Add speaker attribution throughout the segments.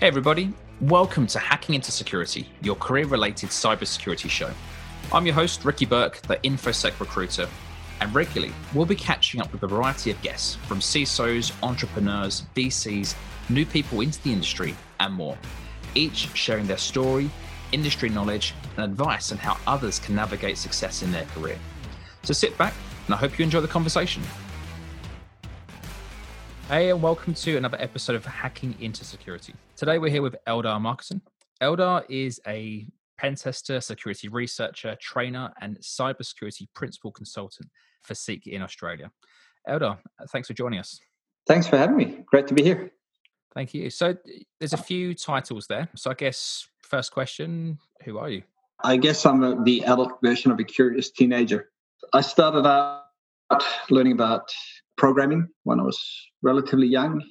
Speaker 1: Hey, everybody. Welcome to Hacking into Security, your career related cybersecurity show. I'm your host, Ricky Burke, the InfoSec recruiter, and regularly we'll be catching up with a variety of guests from CISOs, entrepreneurs, VCs, new people into the industry, and more, each sharing their story, industry knowledge, and advice on how others can navigate success in their career. So sit back, and I hope you enjoy the conversation. Hey, and welcome to another episode of Hacking into Security. Today we're here with Eldar Marcussen. Eldar is a pen tester, security researcher, trainer, and cybersecurity principal consultant for Seek in Australia. Eldar, thanks for joining us.
Speaker 2: Thanks for having me. Great to be here.
Speaker 1: Thank you. So there's a few titles there. So I guess first question, who are you?
Speaker 2: I guess I'm a, the adult version of a curious teenager. I started out learning about programming when I was relatively young.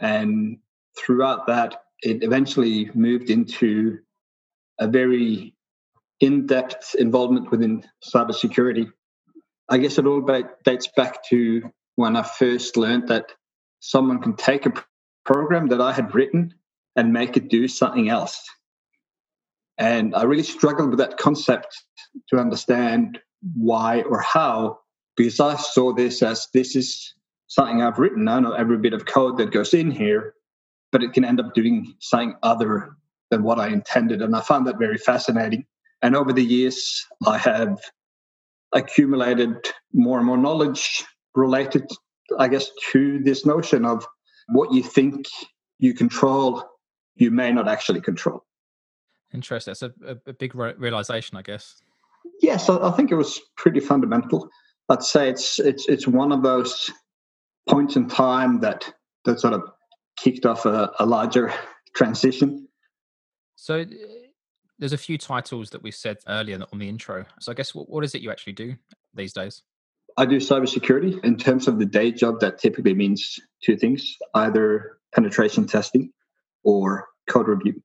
Speaker 2: And throughout that, it eventually moved into a very in depth involvement within cybersecurity. I guess it all dates back to when I first learned that someone can take a program that I had written and make it do something else. And I really struggled with that concept to understand why or how because I saw this as this is something I've written. I know every bit of code that goes in here, but it can end up doing something other than what I intended. And I found that very fascinating. And over the years, I have accumulated more and more knowledge related, I guess, to this notion of what you think you control, you may not actually control.
Speaker 1: Interesting. That's a, a big realization, I guess.
Speaker 2: Yes, I think it was pretty fundamental. I'd say it's it's it's one of those points in time that that sort of kicked off a, a larger transition.
Speaker 1: So uh, there's a few titles that we said earlier on the intro. So I guess what, what is it you actually do these days?
Speaker 2: I do cybersecurity. In terms of the day job, that typically means two things: either penetration testing or code review.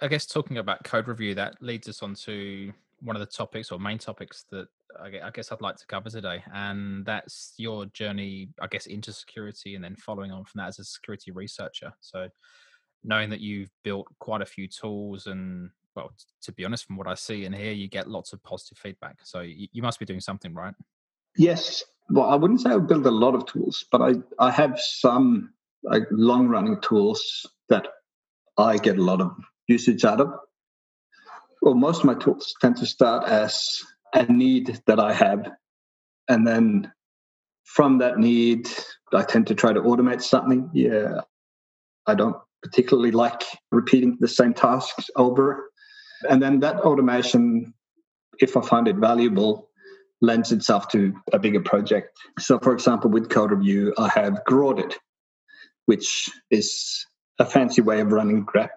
Speaker 1: I guess talking about code review, that leads us on to one of the topics or main topics that I guess I'd like to cover today, and that's your journey, I guess, into security, and then following on from that as a security researcher. So, knowing that you've built quite a few tools, and well, to be honest, from what I see and hear, you get lots of positive feedback. So, you, must be doing something right.
Speaker 2: Yes. Well, I wouldn't say I've built a lot of tools, but I I have some like long running tools that I get a lot of usage out of. Well, most of my tools tend to start as a need that I have. And then from that need, I tend to try to automate something. Yeah, I don't particularly like repeating the same tasks over. And then that automation, if I find it valuable, lends itself to a bigger project. So, for example, with Code Review, I have graudit, which is a fancy way of running grep.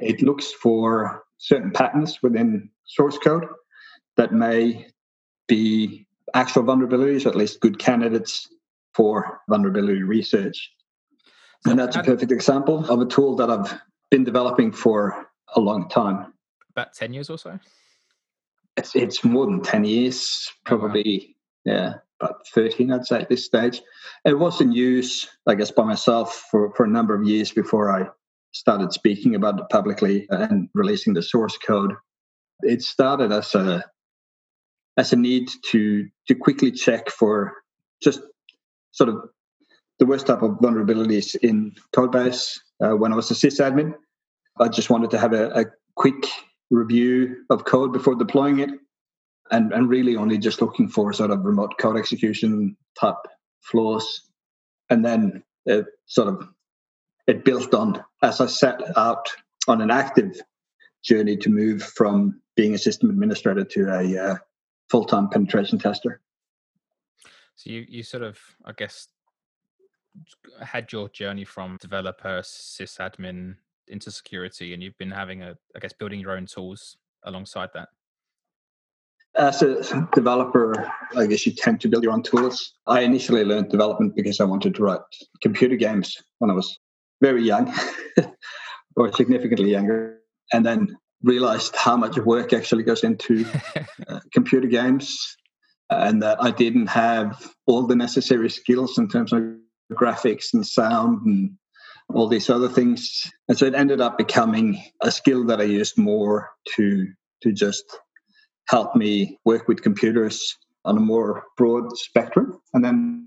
Speaker 2: It looks for certain patterns within source code that may be actual vulnerabilities, at least good candidates for vulnerability research. And that's a perfect example of a tool that I've been developing for a long time.
Speaker 1: About 10 years or so?
Speaker 2: It's, it's more than 10 years, probably, oh, wow. yeah, about 13, I'd say, at this stage. It was in use, I guess, by myself for, for a number of years before I started speaking about it publicly and releasing the source code. It started as a as a need to to quickly check for just sort of the worst type of vulnerabilities in Codebase. Uh, when I was a sysadmin, I just wanted to have a, a quick review of code before deploying it, and and really only just looking for sort of remote code execution type flaws, and then it sort of it built on as I set out on an active journey to move from being a system administrator to a uh, full time penetration tester.
Speaker 1: So you you sort of I guess had your journey from developer sysadmin into security, and you've been having a I guess building your own tools alongside that.
Speaker 2: As a developer, I guess you tend to build your own tools. I initially learned development because I wanted to write computer games when I was very young, or significantly younger, and then realized how much work actually goes into uh, computer games and that I didn't have all the necessary skills in terms of graphics and sound and all these other things. And so it ended up becoming a skill that I used more to to just help me work with computers on a more broad spectrum. And then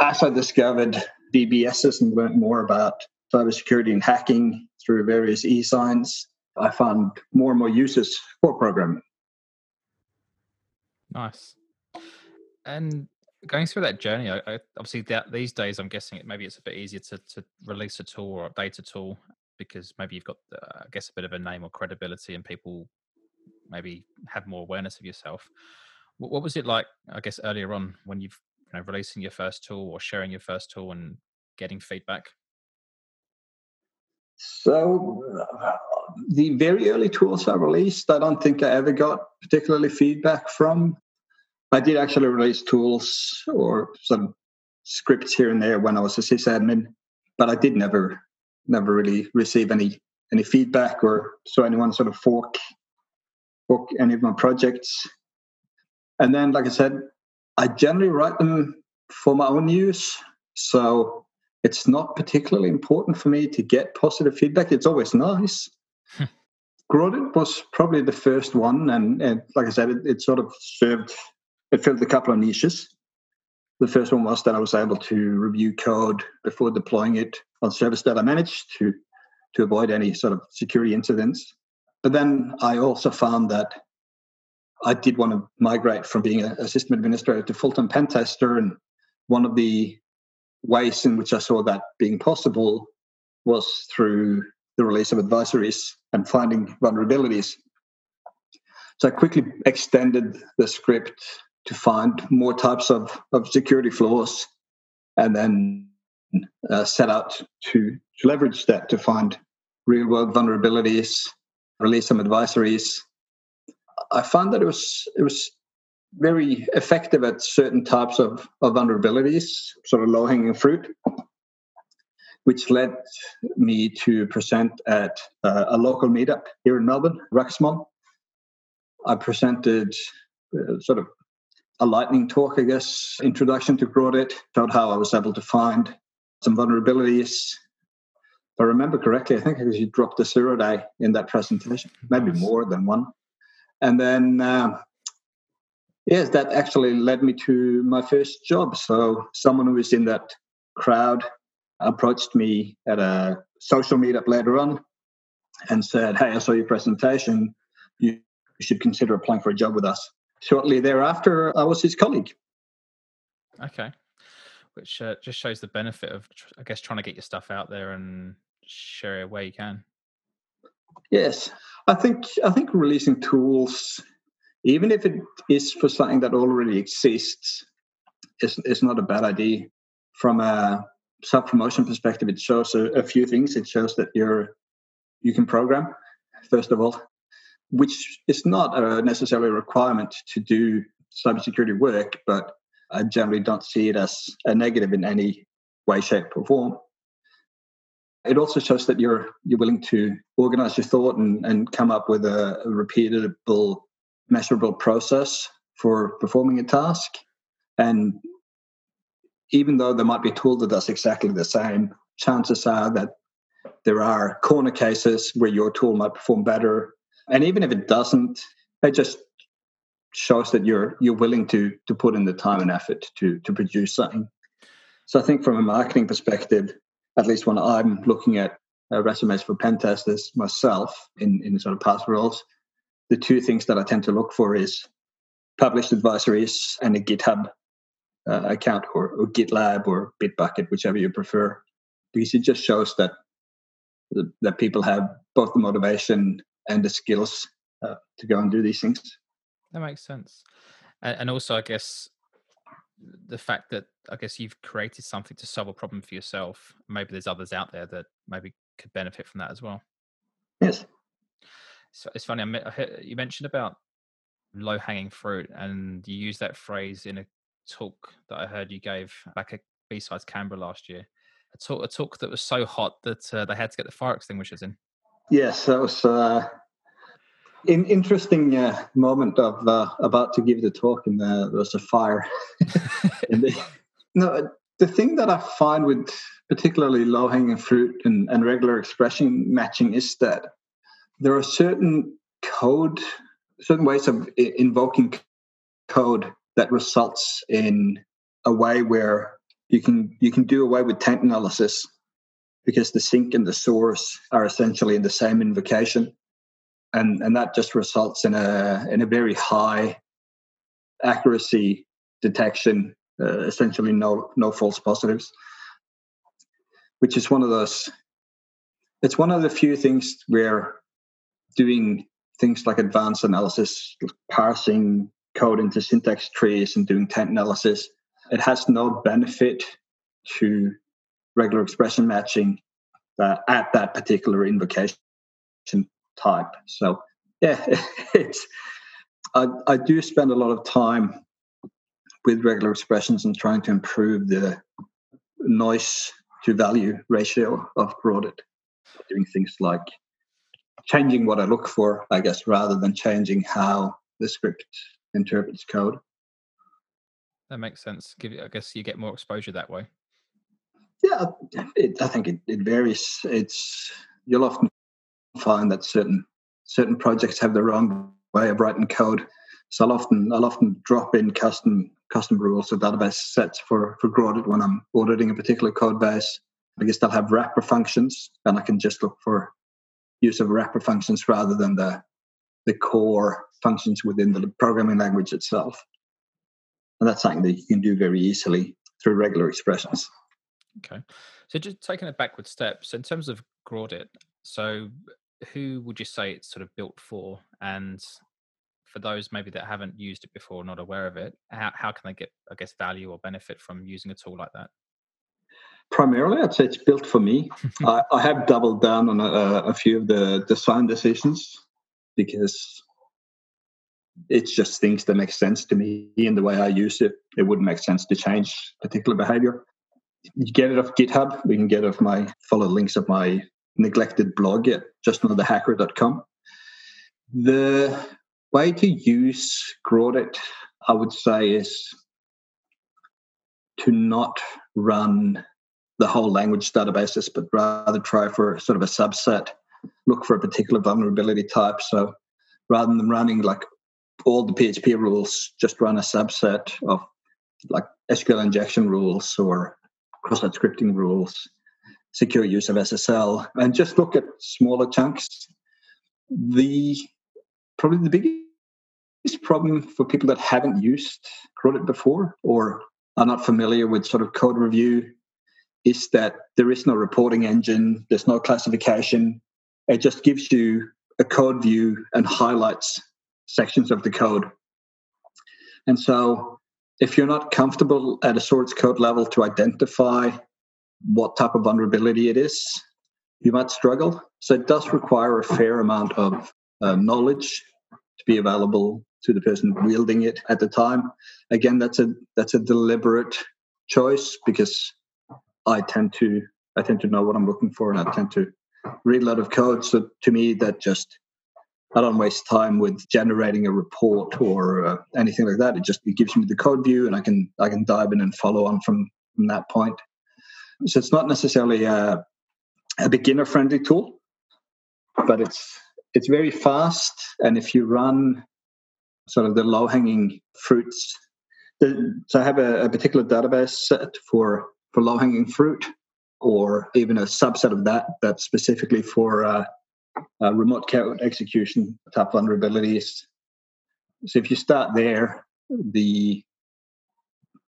Speaker 2: as I discovered BBSs and learned more about cybersecurity and hacking through various e-zines, I found more and more uses for programming.
Speaker 1: Nice. And going through that journey, I, I, obviously that, these days, I'm guessing it maybe it's a bit easier to, to release a tool or update a tool because maybe you've got, uh, I guess, a bit of a name or credibility, and people maybe have more awareness of yourself. What, what was it like, I guess, earlier on when you've you know, releasing your first tool or sharing your first tool and getting feedback?
Speaker 2: So, uh, the very early tools I released, I don't think I ever got particularly feedback from. I did actually release tools or some scripts here and there when I was a sysadmin, but I did never, never really receive any any feedback or saw anyone sort of fork fork any of my projects. And then, like I said, I generally write them for my own use. So it's not particularly important for me to get positive feedback. It's always nice. Hmm. graudit was probably the first one, and, and like I said, it, it, sort of served, it filled a couple of niches. The first one was that I was able to review code before deploying it on servers that I managed to to avoid any sort of security incidents. But then I also found that I did want to migrate from being a, system administrator to full time pen tester, and one of the ways in which I saw that being possible was through the release of advisories and finding vulnerabilities. So I quickly extended the script to find more types of, of security flaws and then uh, set out to, to leverage that to find real world vulnerabilities, release some advisories. I found that it was it was very effective at certain types of, of vulnerabilities, sort of low hanging fruit, which led me to present at uh, a local meetup here in Melbourne, Ruxmon. I presented uh, sort of a lightning talk, I guess, introduction to graudit, showed how I was able to find some vulnerabilities. If I remember correctly, I think I actually dropped a zero day in that presentation, maybe more than one. And then uh, yes, that actually led me to my first job. So someone who was in that crowd approached me at a social meetup later on and said, Hey, I saw your presentation. You should consider applying for a job with us. Shortly thereafter, I was his colleague.
Speaker 1: Okay. Which uh, just shows the benefit of, I guess, trying to get your stuff out there and share it where you can.
Speaker 2: Yes, I think I think releasing tools even if it is for something that already exists, is it's not a bad idea. From a self promotion perspective, it shows a, a, few things. It shows that you're you can program, first of all, which is not a necessarily a requirement to do cybersecurity work, but I generally don't see it as a negative in any way, shape, or form. It also shows that you're you're willing to organize your thought and, and come up with a, repeatable measurable process for performing a task. And even though there might be a tool that does exactly the same, chances are that there are corner cases where your tool might perform better. And even if it doesn't, it just shows that you're you're willing to to put in the time and effort to to produce something. So I think from a marketing perspective, at least when I'm looking at uh, resumes for pen testers myself in in sort of past roles, the two things that I tend to look for is published advisories and a GitHub uh, account or, or, GitLab or Bitbucket, whichever you prefer, because it just shows that that people have both the motivation and the skills uh, to go and do these things.
Speaker 1: That makes sense, and, and also I guess the fact that I guess you've created something to solve a problem for yourself. Maybe there's others out there that maybe could benefit from that as well.
Speaker 2: Yes
Speaker 1: so it's funny. You mentioned about low hanging fruit, and you used that phrase in a talk that I heard you gave back at B-Sides Canberra last year. A talk, a talk that was so hot that uh, they had to get the fire extinguishers in.
Speaker 2: Yes, that was uh, an interesting uh, moment of uh, about to give the talk, and uh, there was a fire. the, no, the thing that I find with particularly low hanging fruit and, and regular expression matching is that there are certain code, certain ways of invoking code that results in a way where you can you can do away with taint analysis because the sink and the source are essentially in the same invocation and and that just results in a in a very high accuracy detection uh, essentially no no false positives which is one of those it's one of the few things where doing things like advanced analysis parsing code into syntax trees and doing taint analysis it has no benefit to regular expression matching uh, at that particular invocation type. So yeah, it's I, I do spend a lot of time with regular expressions and trying to improve the noise to value ratio of graudit. Doing things like changing what I look for, I guess, rather than changing how the script interprets code.
Speaker 1: That makes sense. Give I guess you get more exposure that way.
Speaker 2: Yeah, it, I think it, it varies. It's you'll often find that certain certain projects have their own way of writing code. So I'll often I'll often drop in custom custom rules or database sets for for graudit when I'm auditing a particular code base. I guess they'll have wrapper functions, and I can just look for use of wrapper functions rather than the the core functions within the programming language itself. And that's something that you can do very easily through regular expressions.
Speaker 1: Okay. So just taking it backward steps in terms of graudit, so who would you say it's sort of built for? And for those maybe that haven't used it before, not aware of it, how, how can they get, I guess, value or benefit from using a tool like that?
Speaker 2: Primarily, I'd say it's built for me. I, I, have doubled down on a, a few of the design decisions because it's just things that make sense to me in the way I use it. It wouldn't make sense to change particular behavior. You get it off GitHub. We can get off my follow links of my neglected blog at justanotherhacker.com. The way to use graudit, I would say, is to not run the whole language databases, but rather try for sort of a subset, look for a particular vulnerability type. So rather than running like all the PHP rules just run a subset of like SQL injection rules or cross-site scripting rules, secure use of SSL, and just look at smaller chunks. The probably the biggest problem for people that haven't used graudit before or are not familiar with sort of code review is that there is no reporting engine, there's no classification. It just gives you a code view and highlights sections of the code. And so, if you're not comfortable at a source code level to identify what type of vulnerability it is, you might struggle. So, it does require a fair amount of uh, knowledge to be available to the person wielding it at the time. Again, that's a that's a deliberate choice because I tend to I tend to know what I'm looking for, and I tend to read a lot of code. So to me, that just I don't waste time with generating a report or uh, anything like that. It just it gives me the code view, and I can I can dive in and follow on from from that point. So it's not necessarily a, a beginner friendly tool, but it's it's very fast. And if you run sort of the low hanging fruits, so I have a, a particular database set for for low hanging fruit, or even a subset of that that's specifically for uh, uh, remote code execution type vulnerabilities. So if you start there, the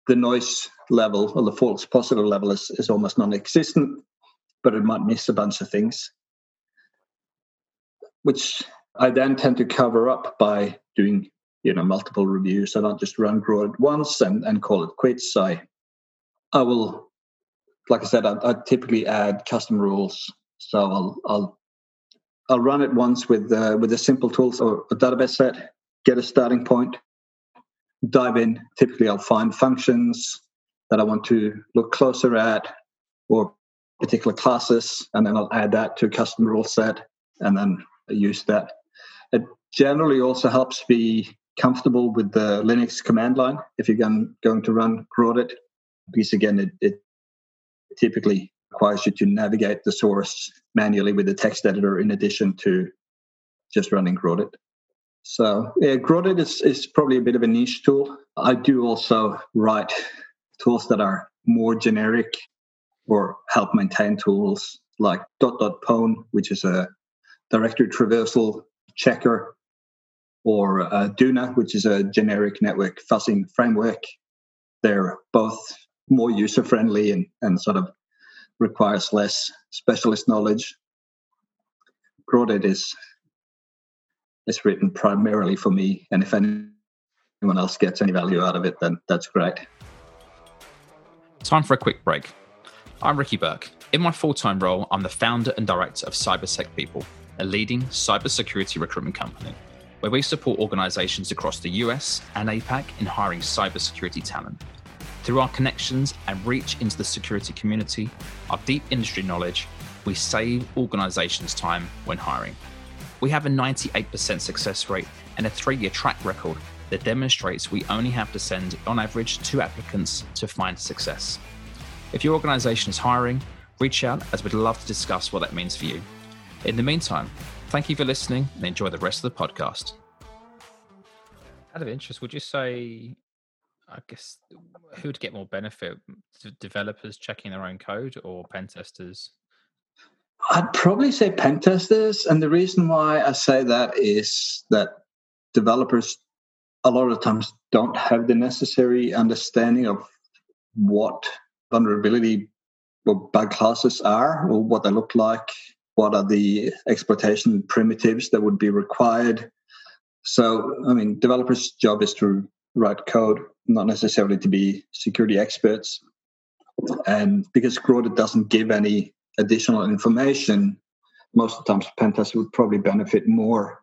Speaker 2: the noise level or the false positive level is, is almost non-existent, but it might miss a bunch of things, which I then tend to cover up by doing you know multiple reviews. I don't just run graudit once and, and call it quits. I I will, like I said, I, I typically add custom rules. So I'll I'll I'll run it once with uh, with the simple tools or a database set, get a starting point, dive in. Typically, I'll find functions that I want to look closer at or particular classes, and then I'll add that to a custom rule set and then use that. It generally also helps be comfortable with the Linux command line if you're going, to run graudit. because again, it, it typically requires you to navigate the source manually with the text editor in addition to just running graudit. So yeah, graudit is, is probably a bit of a niche tool. I do also write tools that are more generic or help maintain tools like dot dot pwn, which is a directory traversal checker, or uh, Doona, which is a generic network fuzzing framework. They're both more user friendly and, and sort of requires less specialist knowledge. graudit is is written primarily for me, and if anyone else gets any value out of it, then that's great.
Speaker 1: Time for a quick break. I'm Ricky Burke. In my full time role, I'm the founder and director of CyberSec People, a leading cybersecurity recruitment company, where we support organizations across the US and APAC in hiring cybersecurity talent. Through our connections and reach into the security community, our deep industry knowledge, we save organizations time when hiring. We have a 98% success rate and a three year track record that demonstrates we only have to send, on average, two applicants to find success. If your organization is hiring, reach out as we'd love to discuss what that means for you. In the meantime, thank you for listening and enjoy the rest of the podcast. Out of interest, would you say, I guess, who would get more benefit? Developers checking their own code or pen testers?
Speaker 2: I'd probably say pen testers. And the reason why I say that is that developers a lot of times don't have the necessary understanding of what vulnerability or bug classes are or what they look like what are the exploitation primitives that would be required so i mean developers job is to write code not necessarily to be security experts and because graudit doesn't give any additional information most of the times pen tester would probably benefit more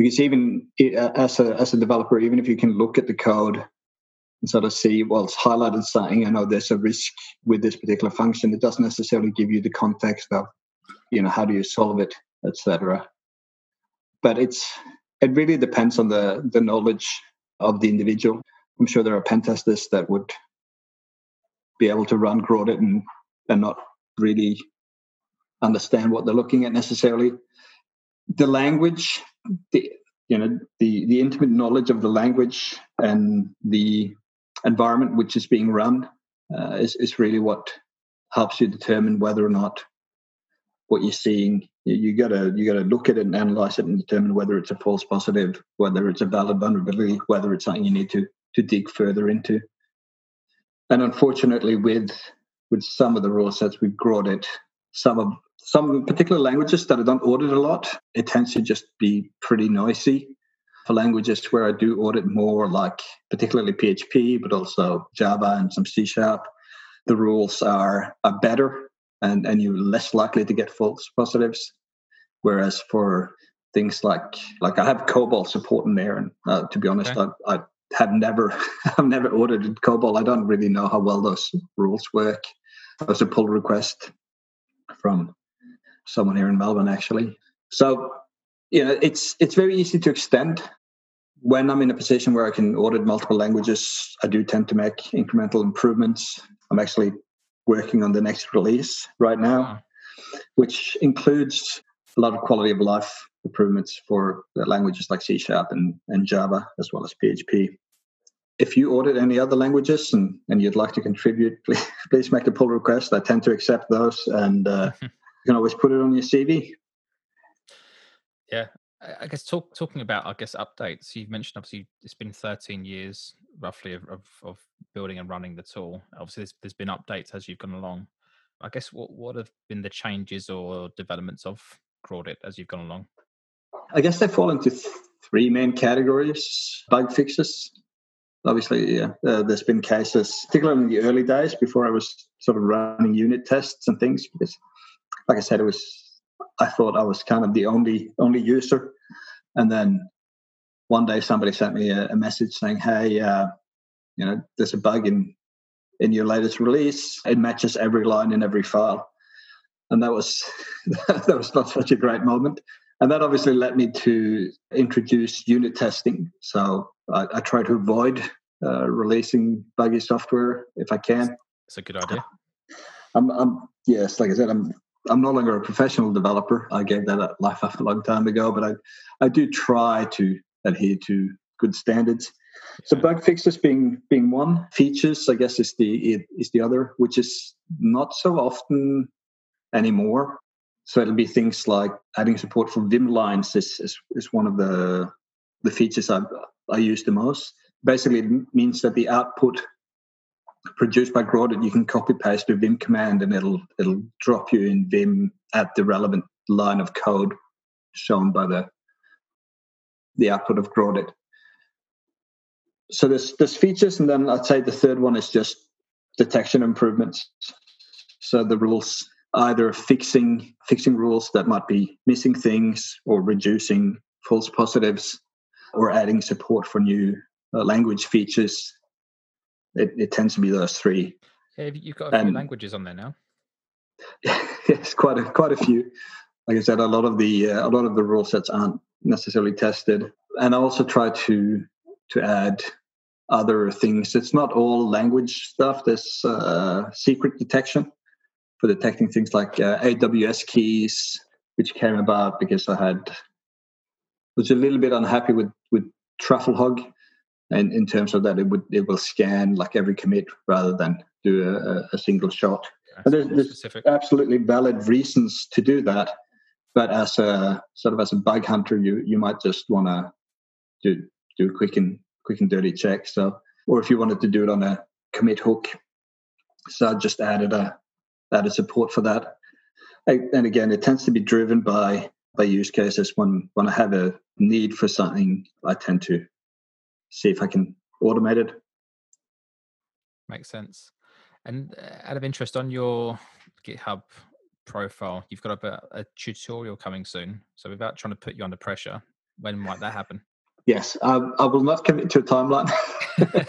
Speaker 2: because even uh, as a as a developer, even if you can look at the code and sort of see, well, it's highlighted saying, I know there's a risk with this particular function. It doesn't necessarily give you the context of, you know, how do you solve it, etc. But it's it really depends on the the knowledge of the individual. I'm sure there are pen testers that would be able to run graudit and and not really understand what they're looking at necessarily. The language the you know the the intimate knowledge of the language and the environment which is being run uh, is is really what helps you determine whether or not what you're seeing you, you, gotta you gotta look at it and analyze it and determine whether it's a false positive whether it's a valid vulnerability whether it's something you need to to dig further into and unfortunately with with some of the rule sets we've graudit some of some particular languages that I don't audit a lot, it tends to just be pretty noisy. For languages where I do audit more, like particularly PHP, but also Java and some C Sharp, the rules are, are better and, and you're less likely to get false positives. Whereas for things like like I have COBOL support in there, and uh, to be honest, okay. I, I have never I've never audited COBOL. I don't really know how well those rules work. As a pull request from someone here in Melbourne actually. So you know, it's it's very easy to extend. When I'm in a position where I can audit multiple languages, I do tend to make incremental improvements. I'm actually working on the next release right now, which includes a lot of quality of life improvements for languages like C Sharp and, and Java, as well as PHP. If you audit any other languages and, and you'd like to contribute, please, please make a pull request. I tend to accept those. And uh, you can always put it on your CV.
Speaker 1: Yeah, I guess talk, talking about I guess updates. You've mentioned obviously it's been 13 years roughly of, of, of building and running the tool. Obviously, there's, there's been updates as you've gone along. I guess what what have been the changes or developments of graudit as you've gone along?
Speaker 2: I guess they fall into th- three main categories: bug fixes. Obviously, yeah, uh, there's been cases, particularly in the early days before I was sort of running unit tests and things, because like I said, it was I thought I was kind of the only only user, and then one day somebody sent me a, a message saying, "Hey, uh, you know, there's a bug in in your latest release. It matches every line in every file," and that was that was not such a great moment. And that obviously led me to introduce unit testing. So I, I try to avoid uh, releasing buggy software if I can.
Speaker 1: It's a good idea.
Speaker 2: I'm, I'm yes, like I said, I'm I'm no longer a professional developer. I gave that life up a long time ago, but I I do try to adhere to good standards. So bug fixes being being one, features I guess is the is the other, which is not so often anymore. So it'll be things like adding support for Vim lines is, is, is one of the the features I I use the most. Basically, it means that the output produced by graudit, you can copy paste the Vim command, and it'll it'll drop you in Vim at the relevant line of code shown by the the output of graudit. So there's there's features, and then I'd say the third one is just detection improvements. So the rules either fixing fixing rules that might be missing things or reducing false positives or adding support for new uh, language features. It, it, tends to be those three.
Speaker 1: Yeah, you've got a few and, languages on there now?
Speaker 2: Yes quite a quite a few. Like i said a lot of the uh, a lot of the rule sets aren't necessarily tested. And i also try to to add other things. It's not all language stuff. There's uh, secret detection for detecting things like uh, AWS keys, which came about because I had was a little bit unhappy with with Trufflehog, and in terms of that, it would it will scan like every commit rather than do a, a single shot. and there's, there's absolutely valid reasons to do that, but as a sort of as a bug hunter, you you might just want to do do a quick and quick and dirty check. So, or if you wanted to do it on a commit hook, so I just added a added support for that. And again, it tends to be driven by by use cases. When when I have a need for something, I tend to see if I can automate it.
Speaker 1: Makes sense. And uh, out of interest, on your GitHub profile, you've got a, a tutorial coming soon. So without trying to put you under pressure, when might that happen?
Speaker 2: Yes, I, I will not commit to a timeline.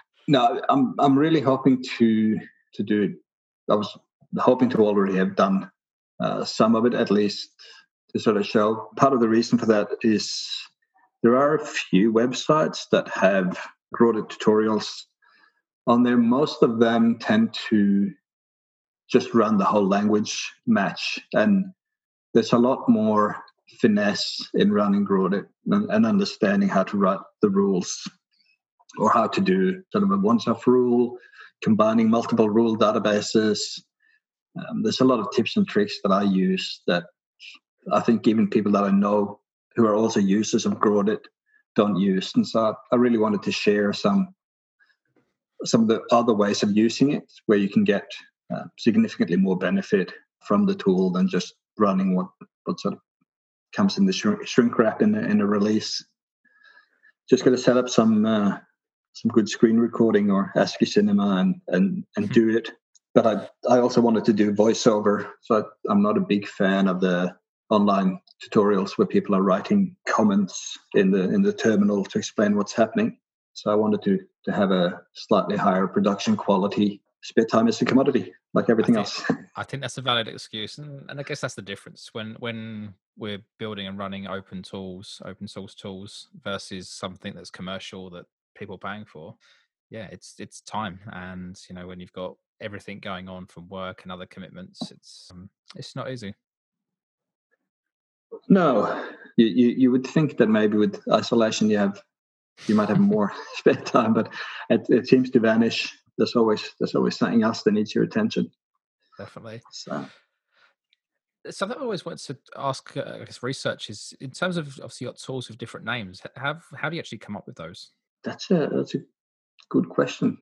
Speaker 2: no, I'm I'm really hoping to to do it I was hoping to already have done uh, some of it at least to sort of show. Part of the reason for that is there are a few websites that have graudit tutorials on there. Most of them tend to just run the whole language match, and there's a lot more finesse in running graudit and, and understanding how to write the rules or how to do sort of a once-off rule combining multiple rule databases. Um, there's a lot of tips and tricks that I use that I think even people that I know who are also users of graudit don't use. And so I really wanted to share some some of the other ways of using it where you can get uh, significantly more benefit from the tool than just running what, what sort of comes in the shrink, shrink wrap in, the, in a release. Just going to set up some uh, some good screen recording or asciinema and and and mm-hmm. do it. But I I also wanted to do voiceover, so I'm not a big fan of the online tutorials where people are writing comments in the in the terminal to explain what's happening. So I wanted to to have a slightly higher production quality. Spare time is a commodity, like everything
Speaker 1: I
Speaker 2: think,
Speaker 1: else. I think that's a valid excuse, and, and I guess that's the difference when when we're building and running open tools, open source tools, versus something that's commercial that people paying for yeah it's it's time. And you know when you've got everything going on from work and other commitments it's um, it's not easy.
Speaker 2: No you, you you would think that maybe with isolation you have you might have more spare time but it, it seems to vanish. There's always there's always something else that needs your attention.
Speaker 1: Definitely. So something I always want to ask, uh, I guess, research is in terms of obviously your tools with different names. Have how do you actually come up with those?
Speaker 2: That's a that's a good question.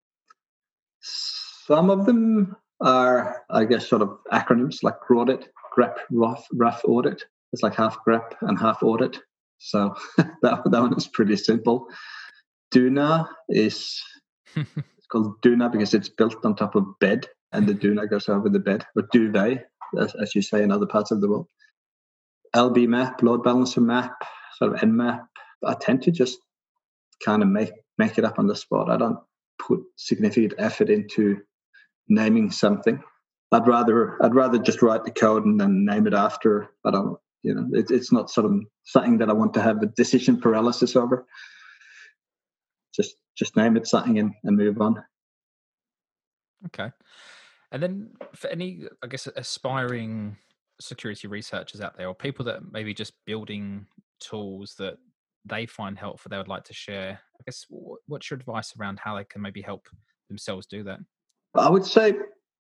Speaker 2: Some of them are, I guess, sort of acronyms like GRAUDIT, grep, rough, rough audit. It's like half grep and half audit. So that that one is pretty simple. Doona is it's called Doona because it's built on top of bed, and the doona goes over the bed, or duvet, as, as you say in other parts of the world. LB map, load balancer map, sort of nmap. I tend to just kind of make make it up on the spot. I don't put significant effort into naming something. I'd rather I'd rather just write the code and then name it after. I don't you know it, it's not sort of something that I want to have a decision paralysis over. Just just name it something and, and move on.
Speaker 1: Okay. And then for any, I guess, aspiring security researchers out there or people that maybe just building tools that they find helpful they would like to share i guess what's your advice around how they can maybe help themselves do that?
Speaker 2: I would say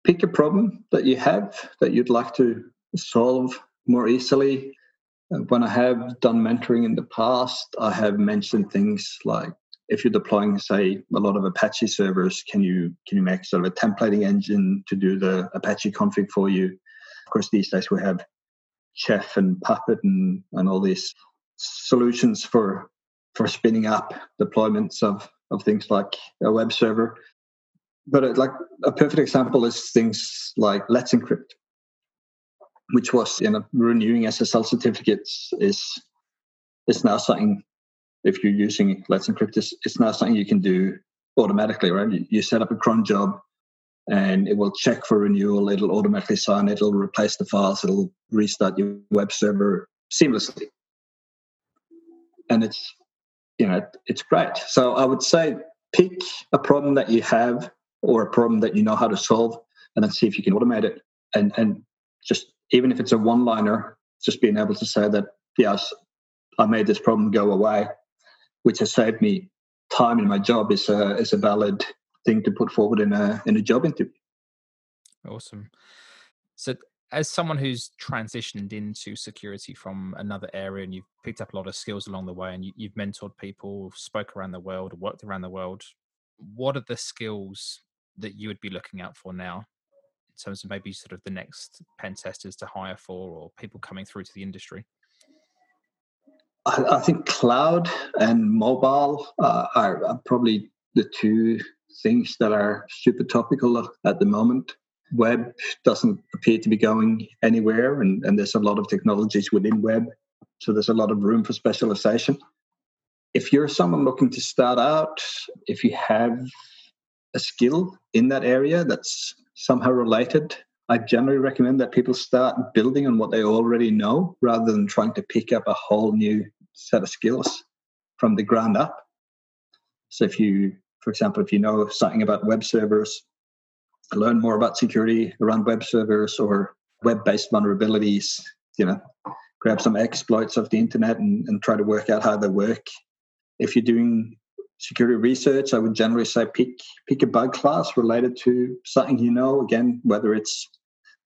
Speaker 2: pick a problem that you have that you'd like to solve more easily. Uh, when i have done mentoring in the past i have mentioned things like if you're deploying say a lot of apache servers can you can you make sort of a templating engine to do the apache config for you? Of course these days we have chef and puppet and, and all these solutions for for spinning up deployments of of things like a web server. But it, like a perfect example is things like let's encrypt which was you know renewing ssl certificates is is now something if you're using let's encrypt this it's now something you can do automatically right? You, you set up a cron job and it will check for renewal it'll automatically sign it it'll replace the files it'll restart your web server seamlessly and it's you know it's great. So I would say pick a problem that you have or a problem that you know how to solve, and then see if you can automate it. And and just even if it's a one liner, just being able to say that yes, I made this problem go away, which has saved me time in my job is a is a valid thing to put forward in a in a job interview.
Speaker 1: Awesome. So as someone who's transitioned into security from another area and you've picked up a lot of skills along the way and you, have mentored people spoke around the world worked around the world what are the skills that you would be looking out for now in terms of maybe sort of the next pen testers to hire for or people coming through to the industry?
Speaker 2: I, I think cloud and mobile uh, are, are probably the two things that are super topical at the moment web doesn't appear to be going anywhere, and, and there's a lot of technologies within web, so there's a lot of room for specialization. If you're someone looking to start out, if you have a skill in that area that's somehow related, I generally recommend that people start building on what they already know rather than trying to pick up a whole new set of skills from the ground up. So, if you, for example, if you know something about web servers, learn more about security around web servers or web-based vulnerabilities you know grab some exploits of the internet and, and try to work out how they work. If you're doing security research i would generally say pick pick a bug class related to something you know. Again whether it's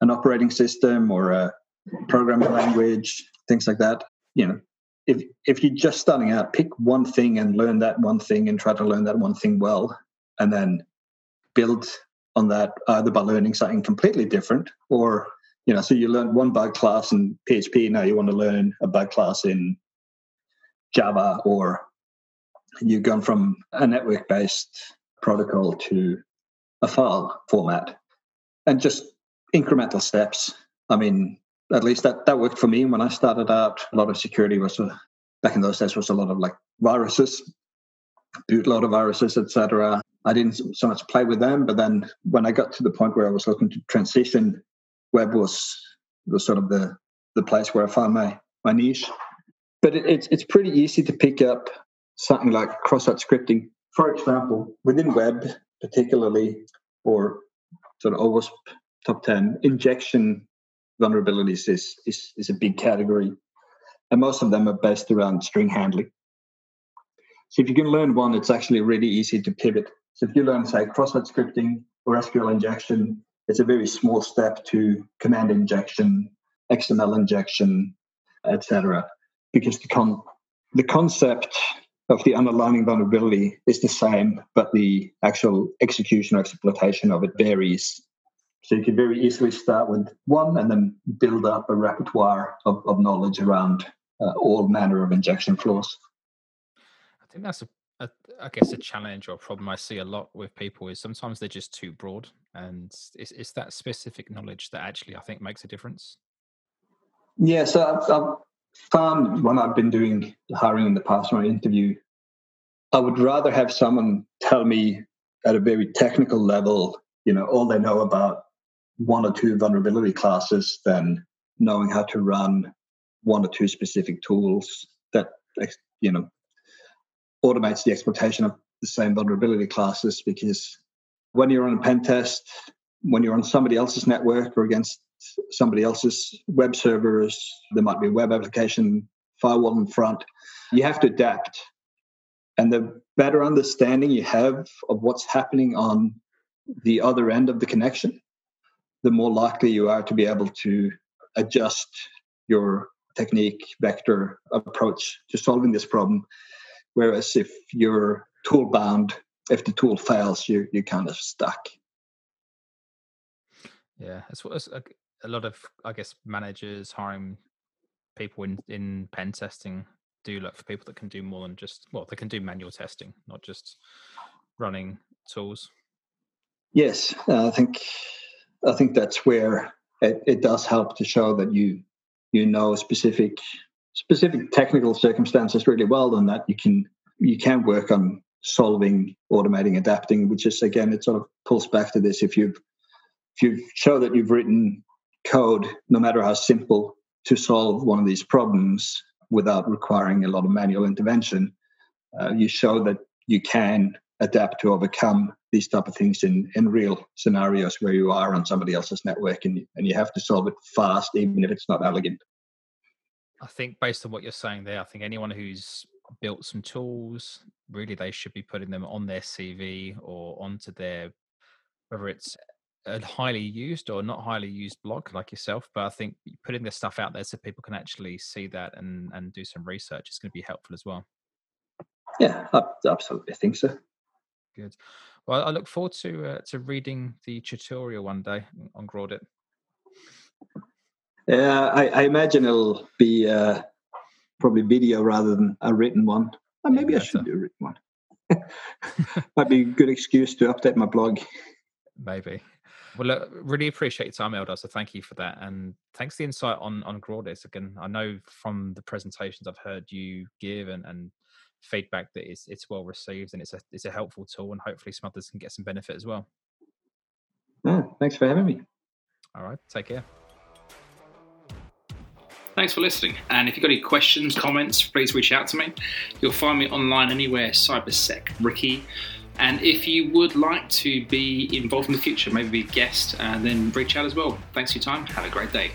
Speaker 2: an operating system or a programming language things like that you know. If if you're just starting out pick one thing and learn that one thing and try to learn that one thing well and then build on that uh, either by learning something completely different or you know so you learn one bug class in php now you want to learn a bug class in java or you've gone from a network based protocol to a file format. And just incremental steps. I mean at least that that worked for me when i started out. A lot of security was back in those days was a lot of like viruses bootloader viruses etc I didn't so much play with them. But then when I got to the point where I was looking to transition, web was was sort of the the place where I found my my niche. But it, it's it's pretty easy to pick up something like cross-site scripting. For example, within web, particularly, or sort of OWASP top ten, injection vulnerabilities is is is a big category, and most of them are based around string handling. So if you can learn one, it's actually really easy to pivot so if you learn, say, cross-site scripting or SQL injection, it's a very small step to command injection, XML injection, etc. Because the con the concept of the underlying vulnerability is the same, but the actual execution or exploitation of it varies. So you can very easily start with one and then build up a repertoire of, of knowledge around uh, all manner of injection flaws.
Speaker 1: I think that's a I guess a challenge or a problem I see a lot with people is sometimes they're just too broad, and it's, it's that specific knowledge that actually I think makes a difference.
Speaker 2: Yeah, so I've, I've found when I've been doing hiring in the past when I interview, I would rather have someone tell me at a very technical level, you know, all they know about one or two vulnerability classes than knowing how to run one or two specific tools that you know automates the exploitation of the same vulnerability classes because when you're on a pen test, when you're on somebody else's network or against somebody else's web servers, there might be a web application firewall in front. You have to adapt. And the better understanding you have of what's happening on the other end of the connection, the more likely you are to be able to adjust your technique, vector, approach to solving this problem. Whereas if you're tool bound, if the tool fails, you you're kind of stuck.
Speaker 1: Yeah, it's what a lot of I guess managers hiring people in in pen testing do look for people that can do more than just well they can do manual testing, not just running tools.
Speaker 2: Yes, uh, I think I think that's where it, it does help to show that you you know specific specific technical circumstances really well, and that you can you can work on solving, automating, adapting, which is again it sort of pulls back to this. If you've if you show that you've written code, no matter how simple, to solve one of these problems without requiring a lot of manual intervention, uh, you show that you can adapt to overcome these type of things in, in real scenarios where you are on somebody else's network and, and you have to solve it fast, even if it's not elegant.
Speaker 1: I think based on what you're saying there, I think anyone who's built some tools, really they should be putting them on their CV or onto their whether it's a highly used or not highly used blog like yourself, but I think putting this stuff out there so people can actually see that and and do some research is going to be helpful as well.
Speaker 2: Yeah, absolutely. I think so.
Speaker 1: Good. Well, I look forward to uh, to reading the tutorial one day on graudit.
Speaker 2: Yeah, I, I imagine it'll be uh, probably video rather than a written one. Or maybe I should do a written one. Might be a good excuse to update my blog.
Speaker 1: Maybe. Well, look, really appreciate your time, Eldar. So thank you for that, and thanks for the insight on on graudit. Again, I know from the presentations I've heard you give and, and feedback that it's it's well received and it's a it's a helpful tool, and hopefully some others can get some benefit as well.
Speaker 2: Oh, thanks for having me.
Speaker 1: All right, take care.
Speaker 3: Thanks for listening. And if you've got any questions, comments, please reach out to me. You'll find me online anywhere, CyberSec Ricky. And if you would like to be involved in the future, maybe be a guest, and then reach out as well. Thanks for your time. Have a great day.